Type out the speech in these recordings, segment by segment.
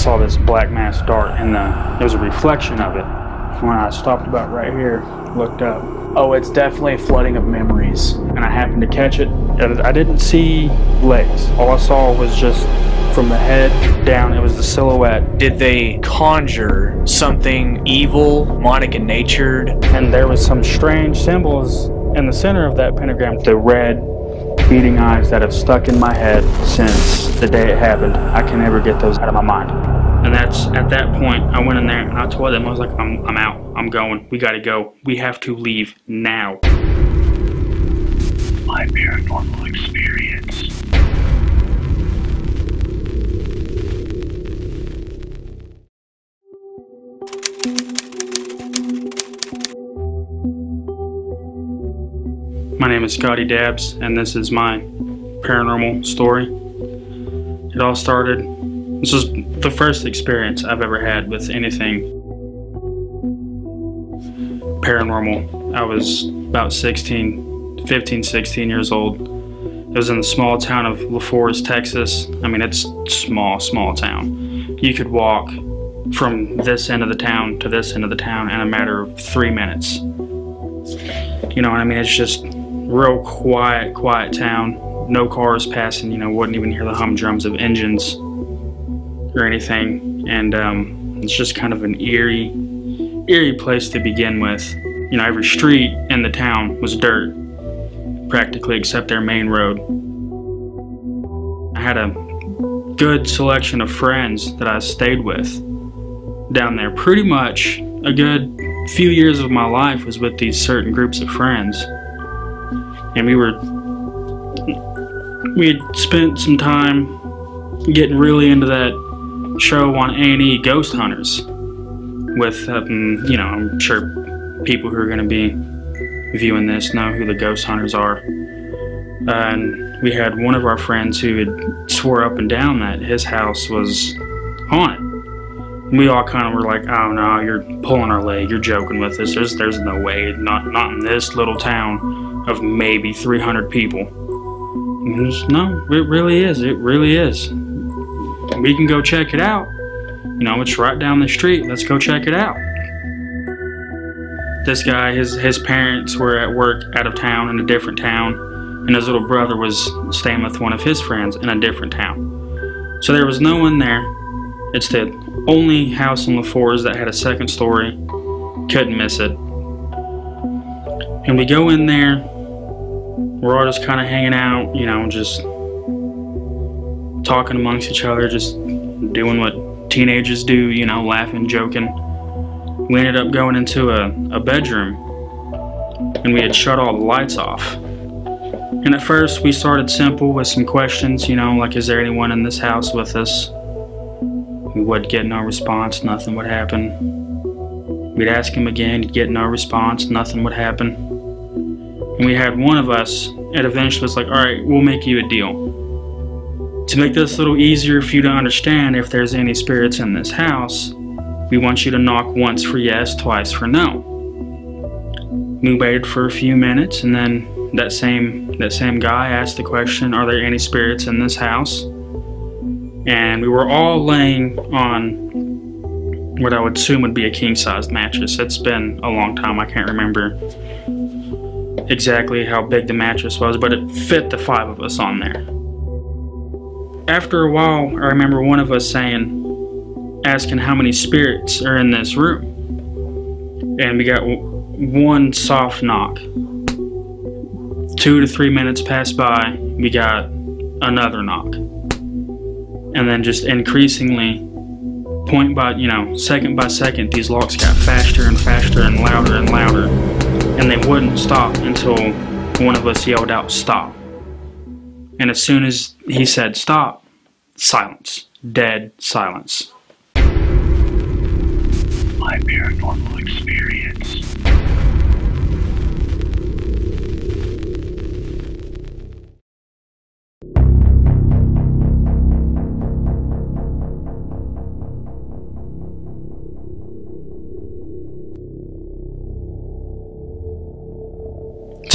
saw this black mass dart, and the was a reflection of it. When I stopped about right here, looked up, Oh, it's definitely a flooding of memories. and I happened to catch it. I didn't see legs. All I saw was just from the head down. It was the silhouette, Did they conjure something evil, demonic in natured? and there was some strange symbols in the center of that pentagram. The red, beating eyes that have stuck in my head since the day it happened. I can never get those out of my mind. And that's at that point I went in there and I told them I was like, I'm, I'm out. I'm going. We got to go. We have to leave now. My paranormal experience. My name is Scottie Dabbs, and this is my paranormal story. It all started, this was the first experience I've ever had with anything paranormal. I was about 16, 15, 16 years old. It was in the small town of Lefors, Texas. I mean, it's small, small town. You could walk from this end of the town to this end of the town in a matter of three minutes. You know what I mean? It's just real quiet, quiet town. No cars passing. You know, wouldn't even hear the humdrums of engines or anything. And um, it's just kind of an eerie, eerie place to begin with. You know, every street in the town was dirt, practically except their main road. I had a good selection of friends that I stayed with down there. Pretty much a good few years of my life was with these certain groups of friends. And we were we had spent some time getting really into that show on A&E Ghost Hunters with um, you know, I'm sure people who are going to be viewing this know who the Ghost Hunters are. and we had one of our friends who had swore up and down that his house was haunted and we all kind of were like, "Oh no, you're pulling our leg. You're joking with us. There's there's no way. Not not in this little town of maybe 300 people." Just, no, it really is. It really is. We can go check it out. You know, it's right down the street. Let's go check it out. This guy, his his parents were at work out of town in a different town, and his little brother was staying with one of his friends in a different town. So there was no one there. It's the only house on the fours that had a second story. Couldn't miss it. And we go in there. We're all just kind of hanging out, you know, just talking amongst each other, just doing what teenagers do, you know, laughing, joking. We ended up going into a, a bedroom and we had shut all the lights off. And at first, we started simple with some questions, you know, like, is there anyone in this house with us? We would get no response, nothing would happen. We'd ask him again, get no response, nothing would happen. And we had one of us, it eventually was like, all right, we'll make you a deal. To make this a little easier for you to understand if there's any spirits in this house, we want you to knock once for yes, twice for no. We waited for a few minutes and then that same that same guy asked the question, are there any spirits in this house? and we were all laying on what I would assume would be a king sized mattress. It's been a long time, I can't remember exactly how big the mattress was, but it fit the five of us on there. After a while, I remember one of us saying, asking how many spirits are in this room. And we got one soft knock. Two to three minutes passed by, we got another knock and then just increasingly point by you know second by second these locks got faster and faster and louder and louder and they wouldn't stop until one of us yelled out stop. And as soon as he said stop silence. Dead silence. My paranormal experience.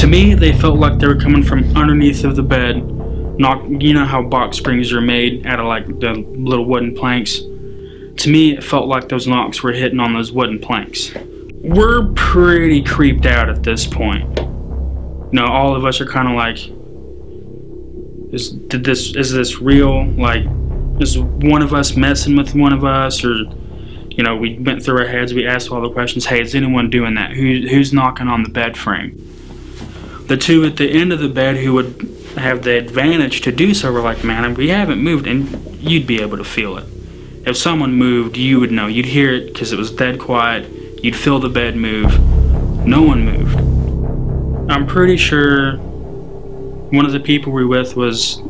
To me they felt like they were coming from underneath of the bed knock you know how box springs are made out of like the little wooden planks to me, it felt like those knocks were hitting on those wooden planks. We're pretty creeped out at this point. You know, all of us are kind of like, is did this is this real? Like, is one of us messing with one of us, or you know, we went through our heads, we asked all the questions. Hey, is anyone doing that? Who who's knocking on the bed frame? The two at the end of the bed who would have the advantage to do so were like, man, we haven't moved, and you'd be able to feel it. If someone moved, you would know. You'd hear it because it was dead quiet. You'd feel the bed move. No one moved. I'm pretty sure one of the people we were with was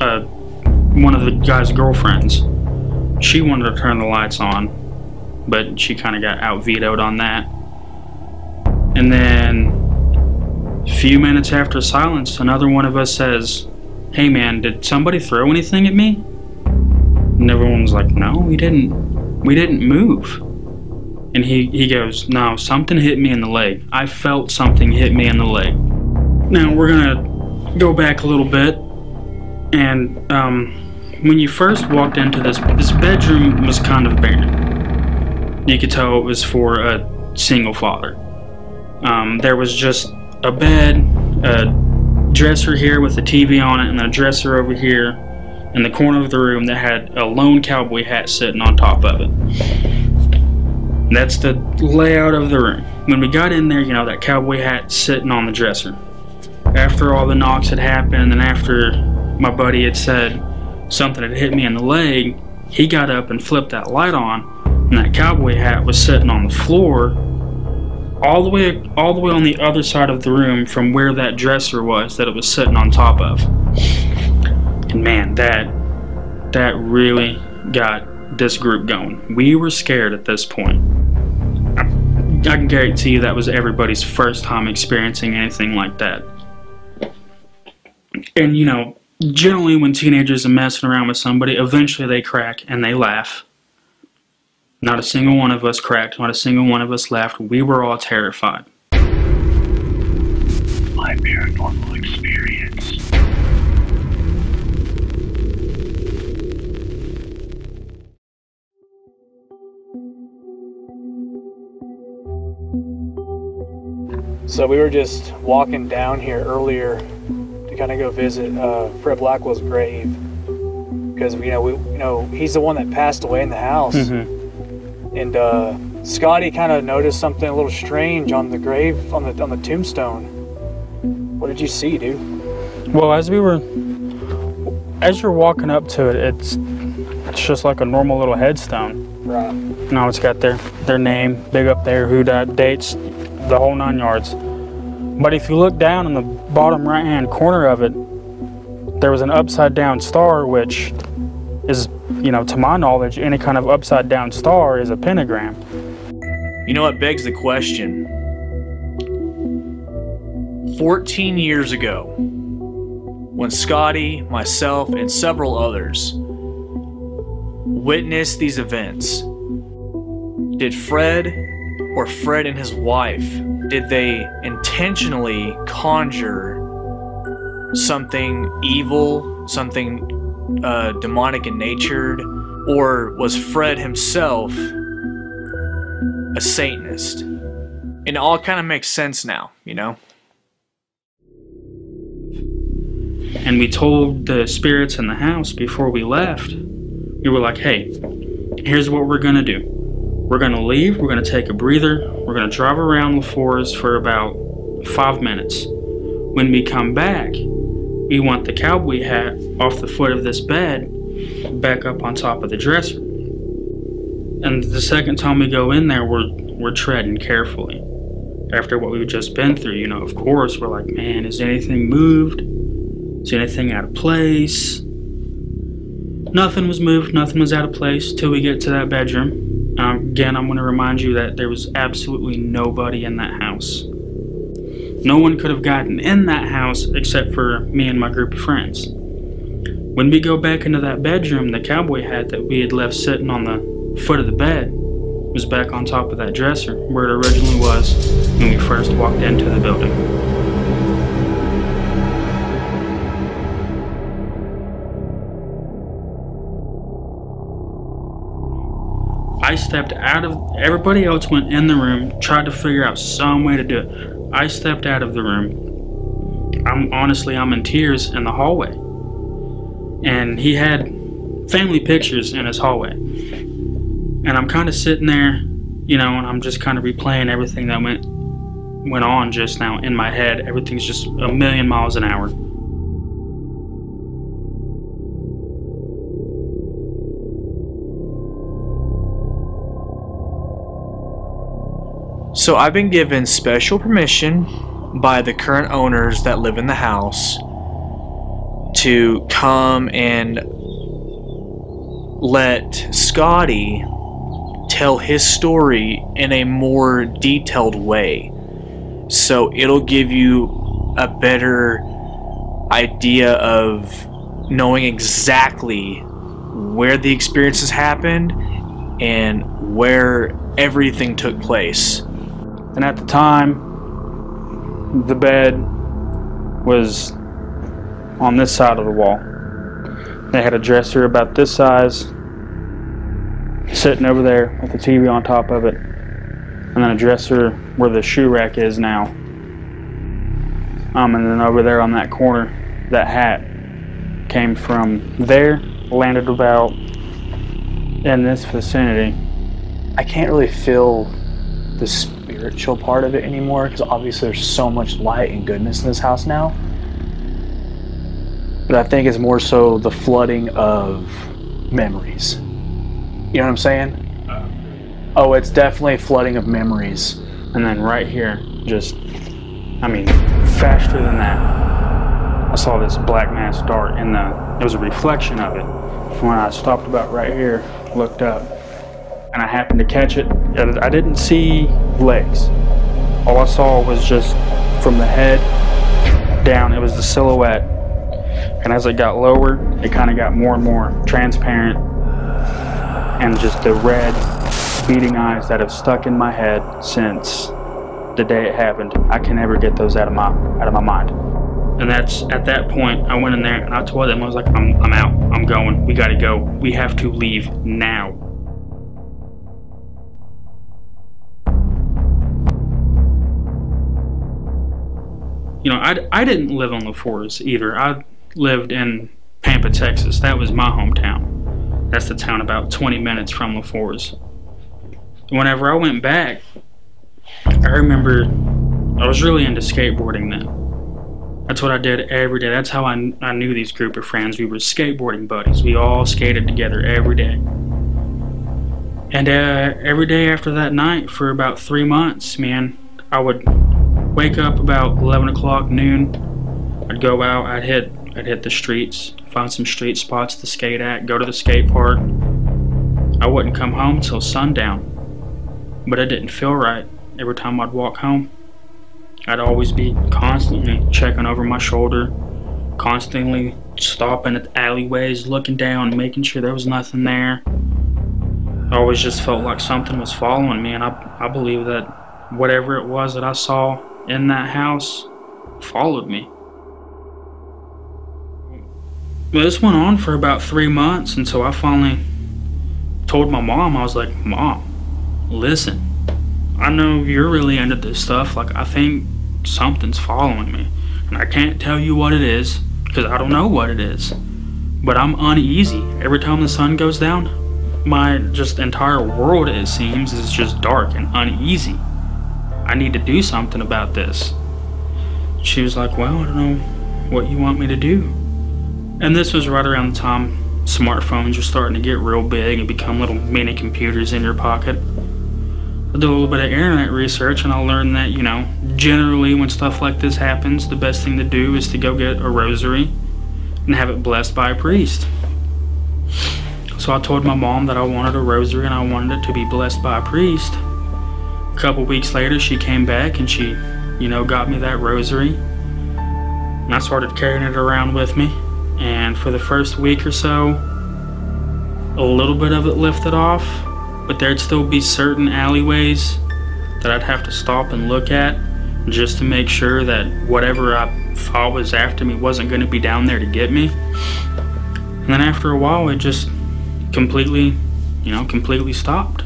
uh, one of the guy's girlfriends. She wanted to turn the lights on, but she kind of got out vetoed on that. And then, few minutes after silence, another one of us says, Hey man, did somebody throw anything at me? And everyone was like, No, we didn't. We didn't move. And he, he goes, No, something hit me in the leg. I felt something hit me in the leg. Now we're gonna go back a little bit. And um, when you first walked into this, this bedroom was kind of barren. You could tell it was for a single father. Um, there was just a bed, a dresser here with a TV on it, and a dresser over here in the corner of the room that had a lone cowboy hat sitting on top of it. That's the layout of the room. When we got in there, you know, that cowboy hat sitting on the dresser. After all the knocks had happened, and after my buddy had said something had hit me in the leg, he got up and flipped that light on, and that cowboy hat was sitting on the floor, all the way, all the way on the other side of the room from where that dresser was that it was sitting on top of. And man, that that really got this group going. We were scared at this point. I, I can guarantee you that was everybody's first time experiencing anything like that. And you know, generally when teenagers are messing around with somebody, eventually they crack and they laugh. Not a single one of us cracked, not a single one of us laughed. We were all terrified. My paranormal experience. So we were just walking down here earlier to kind of go visit uh, Fred Blackwell's grave because you know we you know he's the one that passed away in the house, and uh, Scottie kind of noticed something a little strange on the grave on the on the tombstone. What did you see, dude? Well, as we were, as you're walking up to it, it's it's just like a normal little headstone. Right. Now it's got their their name big up there, who died, dates, the whole nine yards. But if you look down in the bottom right hand corner of it, there was an upside down star, which is, you know, to my knowledge, any kind of upside down star is a pentagram. You know what begs the question? 14 years ago, when Scottie, myself, and several others witnessed these events, did Fred or Fred and his wife, did they intentionally conjure something evil, something uh, demonic in nature, or was Fred himself a Satanist? And it all kind of makes sense now, you know? And we told the spirits in the house before we left, we were like, hey, here's what we're gonna do. We're gonna leave, we're gonna take a breather, we're gonna drive around Lefors for about five minutes. When we come back, we want the cowboy hat off the foot of this bed back up on top of the dresser. And the second time we go in there, we're we're treading carefully. After what we've just been through, you know, of course, we're like, man, is anything moved? Is anything out of place? Nothing was moved, nothing was out of place till we get to that bedroom. Um, again, I'm going to remind you that there was absolutely nobody in that house. No one could have gotten in that house except for me and my group of friends. When we go back into that bedroom, the cowboy hat that we had left sitting on the foot of the bed was back on top of that dresser where it originally was when we first walked into the building. I stepped out of everybody else went in the room, tried to figure out some way to do it. I stepped out of the room. I'm honestly I'm in tears in the hallway. And he had family pictures in his hallway. And I'm kind of sitting there, you know, and I'm just kind of replaying everything that went went on just now in my head. Everything's just a million miles an hour. So I've been given special permission by the current owners that live in the house to come and let Scotty tell his story in a more detailed way. So it'll give you a better idea of knowing exactly where the experiences happened and where everything took place. And at the time, the bed was on this side of the wall. They had a dresser about this size sitting over there with the TV on top of it, and then a dresser where the shoe rack is now. Um, and then over there on that corner, that hat came from there, landed about in this vicinity. I can't really feel the spiritual part of it anymore because obviously there's so much light and goodness in this house now. But I think it's more so the flooding of memories. You know what I'm saying? Oh, it's definitely flooding of memories. And then right here, just, I mean, faster than that, I saw this black mass dart in the, it was a reflection of it. When I stopped about right here, looked up, and I happened to catch it, I didn't see legs. All I saw was just from the head down, it was the silhouette. And as it got lower, it kind of got more and more transparent, and just the red, beating eyes that have stuck in my head since the day it happened. I can never get those out of my out of my mind. And that's at that point I went in there and I told them I was like, I'm I'm out. I'm going. We gotta go. We have to leave now. You know, I, I didn't live on the forest either. I lived in Pampa, Texas. That was my hometown. That's the town about 20 minutes from Lefors. Whenever I went back, I remember I was really into skateboarding then. That's what I did every day. That's how I, I knew these group of friends. We were skateboarding buddies. We all skated together every day. And uh, every day after that night, for about three months, man, I would wake up about 11 o'clock noon. I'd go out. I'd hit I'd hit the streets, find some street spots to skate at, go to the skate park. I wouldn't come home till sundown, but it didn't feel right every time I'd walk home. I'd always be constantly checking over my shoulder, constantly stopping at the alleyways, looking down, making sure there was nothing there. I always just felt like something was following me, and I, I believe that whatever it was that I saw in that house followed me. This went on for about three months until I finally told my mom, I was like, Mom, listen, I know you're really into this stuff. Like, I think something's following me. And I can't tell you what it is because I don't know what it is. But I'm uneasy. Every time the sun goes down, my just entire world, it seems, is just dark and uneasy. I need to do something about this. She was like, Well, I don't know what you want me to do. And this was right around the time smartphones were starting to get real big and become little mini computers in your pocket. I did a little bit of internet research and I learned that, you know, generally when stuff like this happens, the best thing to do is to go get a rosary and have it blessed by a priest. So I told my mom that I wanted a rosary and I wanted it to be blessed by a priest. A couple weeks later, she came back and she, you know, got me that rosary. And I started carrying it around with me. And for the first week or so, a little bit of it lifted off, but there'd still be certain alleyways that I'd have to stop and look at just to make sure that whatever I thought was after me wasn't going to be down there to get me. And then after a while, it just completely, you know, completely stopped.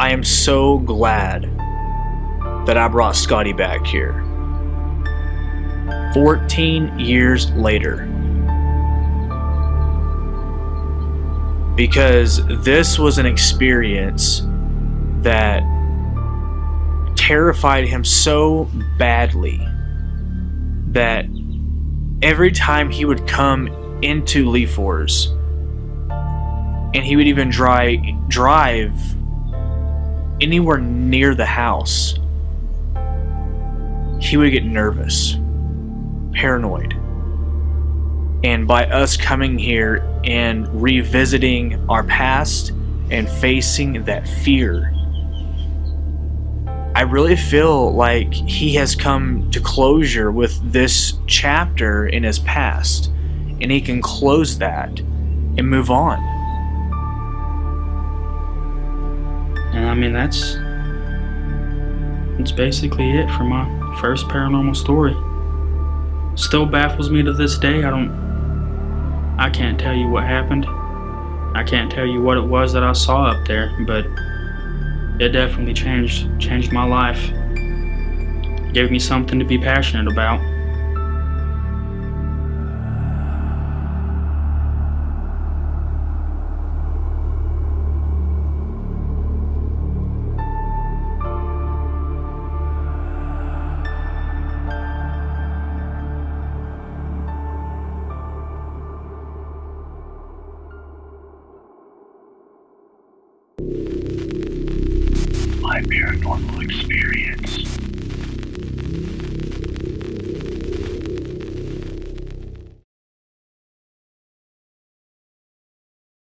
I am so glad that I brought Scottie back here. 14 years later. Because this was an experience that terrified him so badly that every time he would come into Lefors and he would even drive drive anywhere near the house he would get nervous paranoid and by us coming here and revisiting our past and facing that fear I really feel like he has come to closure with this chapter in his past, and he can close that and move on. I mean, that's that's basically it for my first paranormal story. Still baffles me to this day. I don't, I can't tell you what happened. I can't tell you what it was that I saw up there, but it definitely changed changed my life. Gave me something to be passionate about.